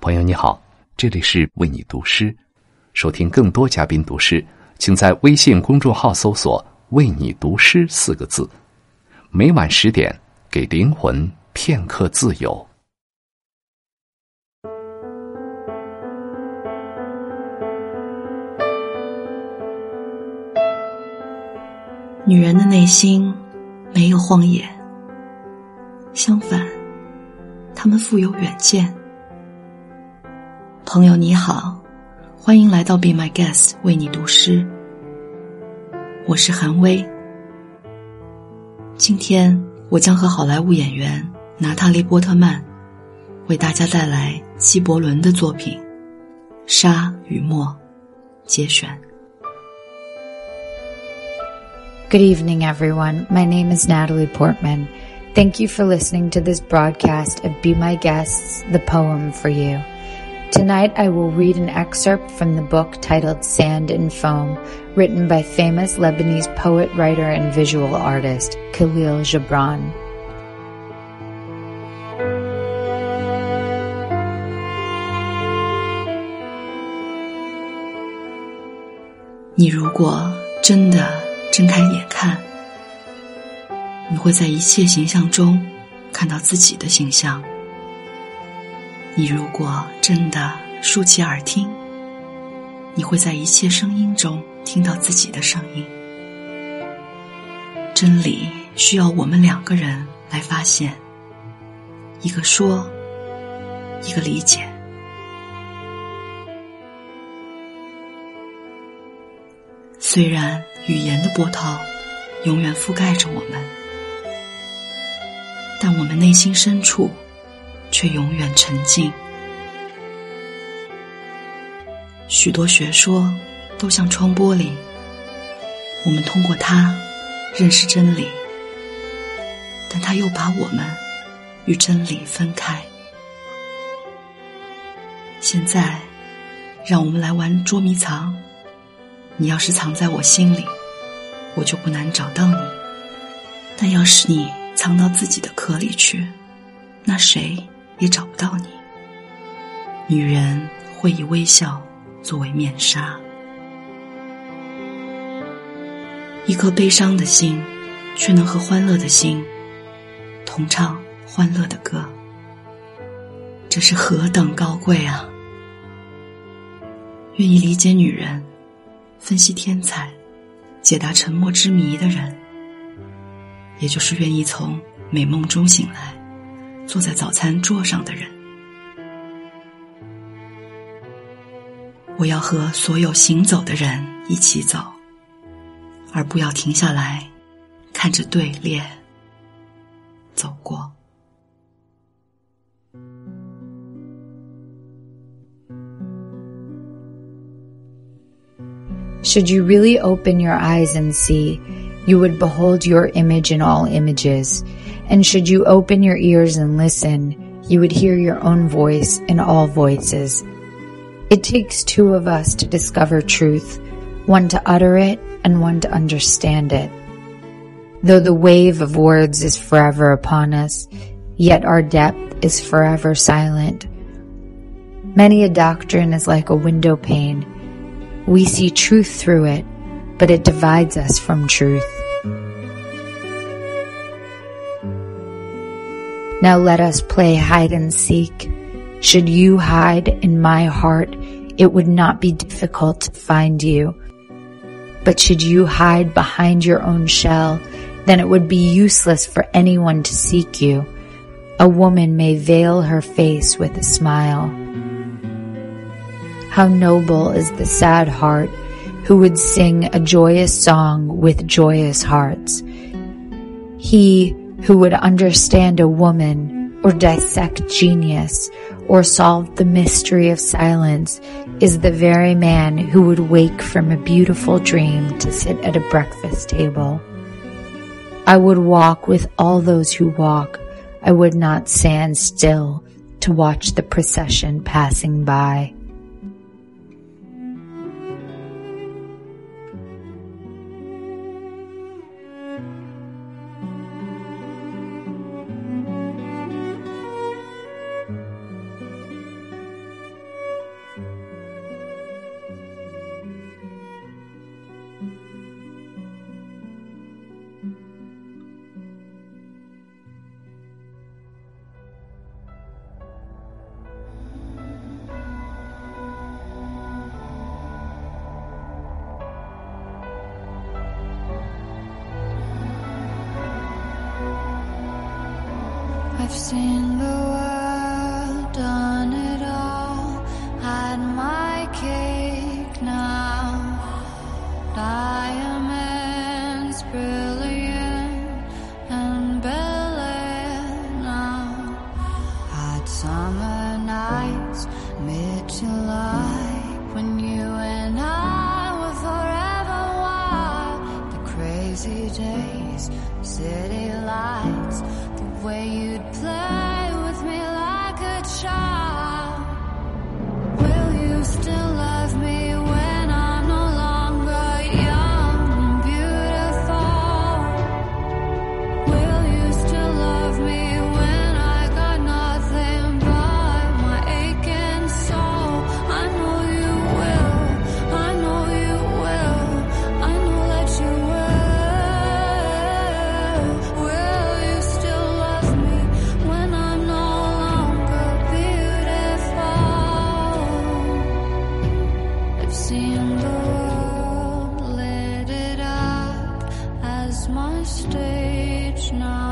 朋友你好，这里是为你读诗。收听更多嘉宾读诗，请在微信公众号搜索“为你读诗”四个字。每晚十点，给灵魂片刻自由。女人的内心没有荒野，相反，她们富有远见。朋友你好，欢迎来到 Be My Guest 为你读诗。我是韩薇。今天我将和好莱坞演员娜塔莉·波特曼为大家带来纪伯伦的作品《沙与墨》节选。Good evening, everyone. My name is Natalie Portman. Thank you for listening to this broadcast of Be My Guests, the poem for you. Tonight I will read an excerpt from the book titled Sand and Foam, written by famous Lebanese poet, writer, and visual artist Khalil Gibran. 你如果真的睁开眼看，你会在一切形象中看到自己的形象。 你如果真的竖起耳听，你会在一切声音中听到自己的声音。真理需要我们两个人来发现，一个说，一个理解。虽然语言的波涛永远覆盖着我们，但我们内心深处却永远沉静。许多学说都像窗玻璃，我们通过它认识真理，但它又把我们与真理分开。现在，让我们来玩捉迷藏。你要是藏在我心里，我就不难找到你；但要是你藏到自己的壳里去，那谁也找不到你。女人会以微笑作为面纱，一颗悲伤的心，却能和欢乐的心同唱欢乐的歌，这是何等高贵啊！愿意理解女人。分析天才，解答沉默之谜的人，也就是愿意从美梦中醒来，坐在早餐桌上的人。我要和所有行走的人一起走，而不要停下来，看着队列走过。Should you really open your eyes and see, you would behold your image in all images. And should you open your ears and listen, you would hear your own voice in all voices. It takes two of us to discover truth, one to utter it and one to understand it. Though the wave of words is forever upon us, yet our depth is forever silent. Many a doctrine is like a window pane we see truth through it, but it divides us from truth. Now let us play hide and seek. Should you hide in my heart, it would not be difficult to find you. But should you hide behind your own shell, then it would be useless for anyone to seek you. A woman may veil her face with a smile. How noble is the sad heart who would sing a joyous song with joyous hearts. He who would understand a woman or dissect genius or solve the mystery of silence is the very man who would wake from a beautiful dream to sit at a breakfast table. I would walk with all those who walk. I would not stand still to watch the procession passing by. I've seen the world, done it all, had my cake now. Diamonds brilliant and brilliant. Hot summer nights, mid July, when you and I were forever wild. The crazy days, city lights where you'd play with me like a child. stage now.